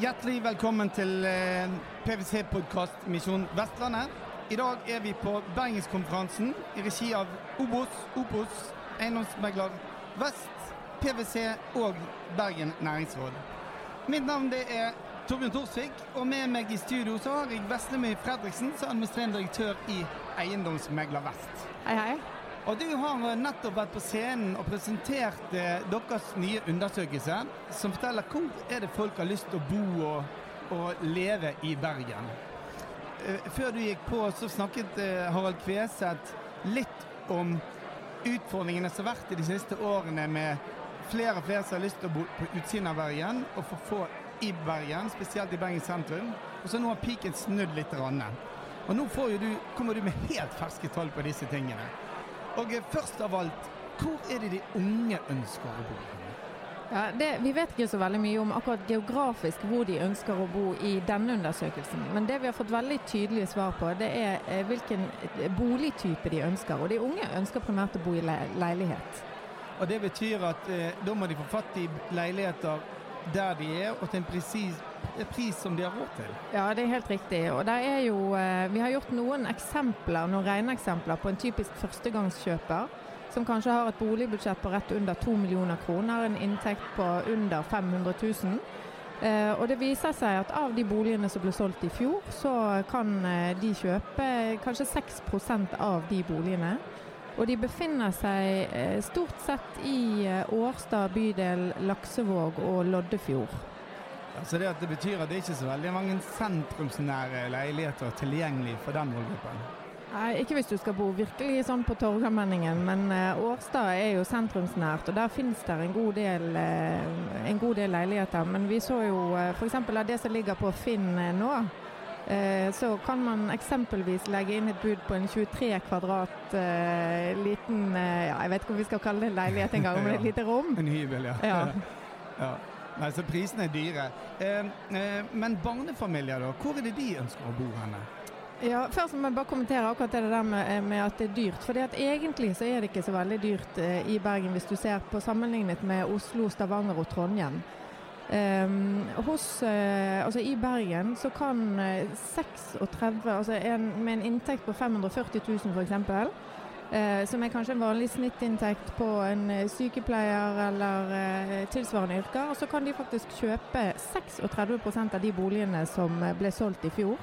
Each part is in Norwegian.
Hjertelig velkommen til eh, PwC-podkast Misjon Vestlandet. I dag er vi på Bergenskonferansen i regi av Obos, Opos, Eiendomsmegler Vest, PwC og Bergen næringsråd. Mitt navn er Torbjørn Thorsvik, og med meg i studio så har jeg Veslemøy Fredriksen, som er administrerende direktør i Eiendomsmegler Vest. Hei, hei. Og du har nettopp vært på scenen og presentert eh, deres nye undersøkelse, som forteller hvor er det folk har lyst til å bo og, og leve i Bergen. Eh, før du gikk på, så snakket eh, Harald Kveseth litt om utfordringene som har vært i de siste årene med flere og flere som har lyst til å bo på utsiden av Bergen, og for få i Bergen, spesielt i Bergen sentrum. Og så nå har piken snudd litt. Rann. Og nå du, kommer du med helt ferske tall på disse tingene. Og eh, først av alt, hvor er det de unge ønsker å bo? Ja, det, vi vet ikke så veldig mye om akkurat geografisk hvor de ønsker å bo i denne undersøkelsen. Men det vi har fått veldig tydelige svar på, det er eh, hvilken eh, boligtype de ønsker. Og de unge ønsker primært å bo i le leilighet. Og Det betyr at eh, da må de få fatt i leiligheter der de er, og til en presis, pris som de har råd til. Ja, det er helt riktig. Og der er jo, eh, vi har gjort noen eksempler, noen regneeksempler på en typisk førstegangskjøper som kanskje har et boligbudsjett på rett under 2 millioner kroner, en inntekt på under 500 000. Eh, og det viser seg at av de boligene som ble solgt i fjor, så kan eh, de kjøpe kanskje 6% av de boligene. Og de befinner seg stort sett i Årstad bydel, Laksevåg og Loddefjord. Så det, det, betyr at det ikke er så veldig mange sentrumsnære leiligheter tilgjengelig for den målgruppen? Nei, ikke hvis du skal bo virkelig sånn på Torgallmenningen, men eh, Årstad er jo sentrumsnært, og der finnes det en god del, eh, en god del leiligheter. Men vi så jo eh, f.eks. av det som ligger på Finn uh, nå, så kan man eksempelvis legge inn et bud på en 23 kvadrat liten ja, Jeg vet ikke om vi skal kalle det en leilighet engang, men et lite rom. En hybel, ja. ja. ja. Nei, så prisene er dyre. men barnefamilier, da? Hvor er det de ønsker å bo henne? Ja, Først må jeg bare kommentere akkurat det der med, med at det er dyrt. For egentlig så er det ikke så veldig dyrt eh, i Bergen hvis du ser på sammenlignet med Oslo, Stavanger og Trondheim. Um, hos, uh, altså I Bergen så kan uh, 36, altså en, med en inntekt på 540 000 f.eks., uh, som er kanskje en vanlig snittinntekt på en sykepleier eller tilsvarende yrker, Og så kan de faktisk kjøpe 36% av de boligene som ble solgt i fjor.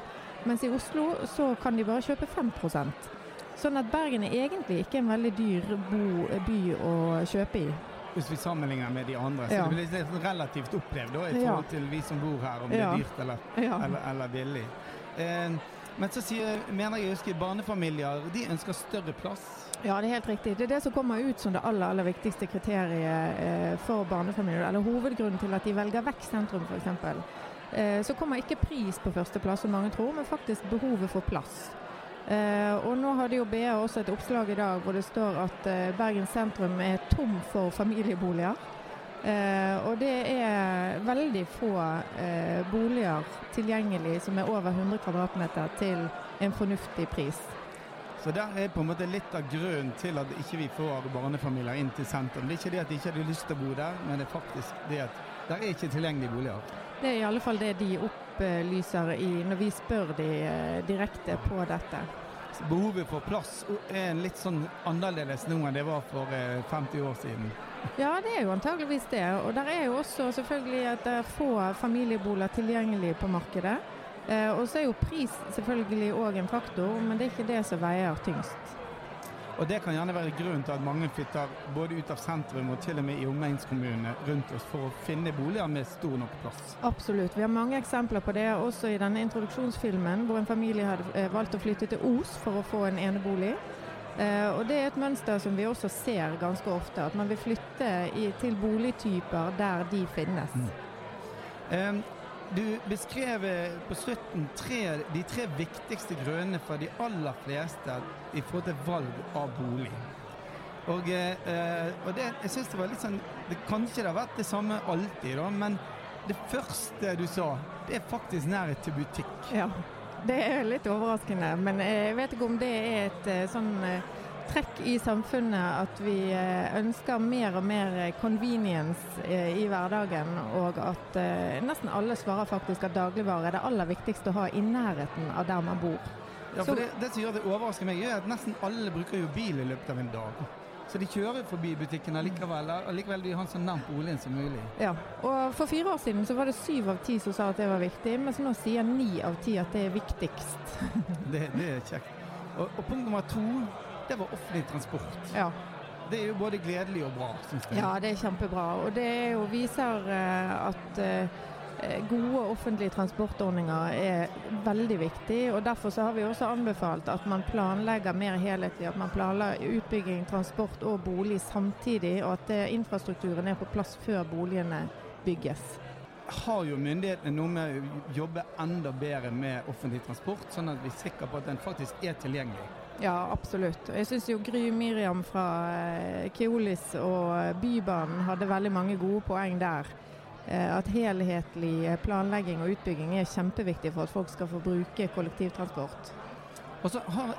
Mens i Oslo så kan de bare kjøpe 5% Sånn at Bergen er egentlig ikke en veldig dyr bo, by å kjøpe i. Hvis vi sammenligner med de andre. Så ja. det blir litt relativt opplevd da, i forhold til vi som bor her, om det er dyrt eller, eller, eller billig. Eh, men så sier, mener jeg husker barnefamilier de ønsker større plass. Ja, det er helt riktig. Det er det som kommer ut som det aller, aller viktigste kriteriet eh, for barnefamilier. Eller hovedgrunnen til at de velger vekk sentrum, f.eks. Eh, så kommer ikke pris på førsteplass, som mange tror, men faktisk behovet for plass. Eh, og nå hadde jo BA også et oppslag i dag hvor det står at eh, Bergen sentrum er tom for familieboliger. Og det er veldig få boliger tilgjengelig som er over 100 kvm til en fornuftig pris. Så der er på en måte litt av grunnen til at ikke vi får barnefamilier inn til sentrum. Det er ikke det at de ikke hadde lyst til å bo der, men det er faktisk det at der er ikke tilgjengelige boliger. Det er i alle fall det de opplyser i, når vi spør de eh, direkte på dette. Behovet for plass er litt sånn annerledes nå enn det var for 50 eh, år siden? Ja, det er jo antageligvis det. Og der er jo også selvfølgelig at det er få familieboliger tilgjengelig på markedet. Eh, og så er jo pris selvfølgelig òg en faktor, men det er ikke det som veier tyngst. Og Det kan gjerne være grunnen til at mange flytter både ut av sentrum og til og med i omegnskommunene rundt oss for å finne boliger med stor nok plass. Absolutt. Vi har mange eksempler på det, også i denne introduksjonsfilmen hvor en familie hadde eh, valgt å flytte til Os for å få en enebolig. Uh, og Det er et mønster som vi også ser ganske ofte, at man vil flytte i, til boligtyper der de finnes. Mm. Um, du beskrev på slutten tre, de tre viktigste grunnene for de aller fleste i forhold til valg av bolig. Og, eh, og det, jeg syns det var litt sånn det, Kanskje det har vært det samme alltid, da, men det første du sa, det er faktisk nærhet til butikk. Ja, det er litt overraskende. Men jeg vet ikke om det er et eh, sånn eh, trekk i samfunnet at vi eh, ønsker mer og mer convenience i hverdagen, og at nesten alle svarer faktisk at dagligvare er det aller viktigste å ha i nærheten av der man bor. Ja, for det, det som gjør det overrasker meg, er at nesten alle bruker jo bil i løpet av en dag. Så de kjører forbi butikken allikevel. Allikevel vil de ha en så nær boligen som mulig. Ja, og For fire år siden så var det syv av ti som sa at det var viktig, mens nå sier ni av ti at det er viktigst. det, det, er kjekt. Og, og, punkt nummer to, det var offentlig transport. Ja. Det er jo både gledelig og bra, syns jeg. Ja, det er kjempebra. Og det jo, viser uh, at uh, gode offentlige transportordninger er veldig viktig. og Derfor så har vi også anbefalt at man planlegger mer helhetlig. At man planlegger utbygging, transport og bolig samtidig, og at eh, infrastrukturen er på plass før boligene bygges. Har jo myndighetene noe med å jobbe enda bedre med offentlig transport, sånn at vi er sikre på at den faktisk er tilgjengelig? Ja, absolutt. Jeg syns jo Gry Miriam fra eh, Keolis og Bybanen hadde veldig mange gode poeng der. Eh, at helhetlig planlegging og utbygging er kjempeviktig for at folk skal få bruke kollektivtransport. Og så har,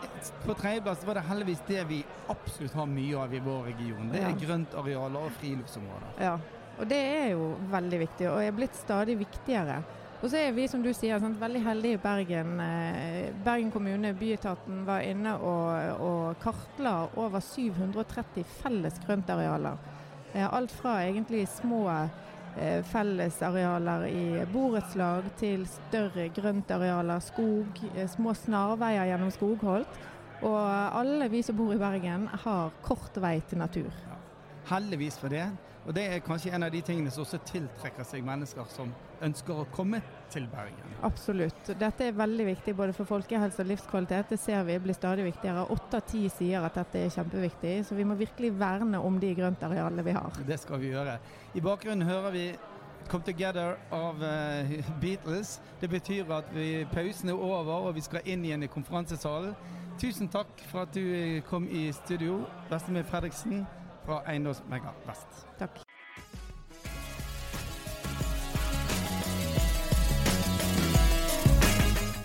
På tredjeplass var det heldigvis det vi absolutt har mye av i vår region. Det er ja. grøntarealer og friluftsområder. Ja, og det er jo veldig viktig, og er blitt stadig viktigere. Og så er vi, som du sier, sant, veldig heldige i Bergen. Eh, Bergen kommune, byetaten, var inne og, og kartla over 730 felles grøntarealer. Eh, alt fra egentlig små Eh, fellesarealer i borettslag til større grøntarealer, skog, eh, små snarveier gjennom skogholt. Og alle vi som bor i Bergen har kort vei til natur. Ja. Heldigvis for det. Og det er kanskje en av de tingene som også tiltrekker seg mennesker som ønsker å komme til Bergen. Absolutt. Dette er veldig viktig både for folkehelse og livskvalitet. Det ser vi blir stadig viktigere. Åtte av ti sier at dette er kjempeviktig, så vi må virkelig verne om de grøntarealene vi har. Det skal vi gjøre. I bakgrunnen hører vi Come Together av uh, Beatles. Det betyr at vi, pausen er over og vi skal inn igjen i konferansesalen. Tusen takk for at du kom i studio, Vestemir Fredriksen fra Eiendomsmegler Vest. Takk.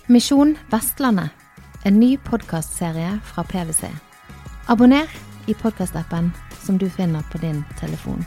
Misjon Vestlandet, en ny podkastserie fra PwC. Abonner i podkastappen som du finner på din telefon.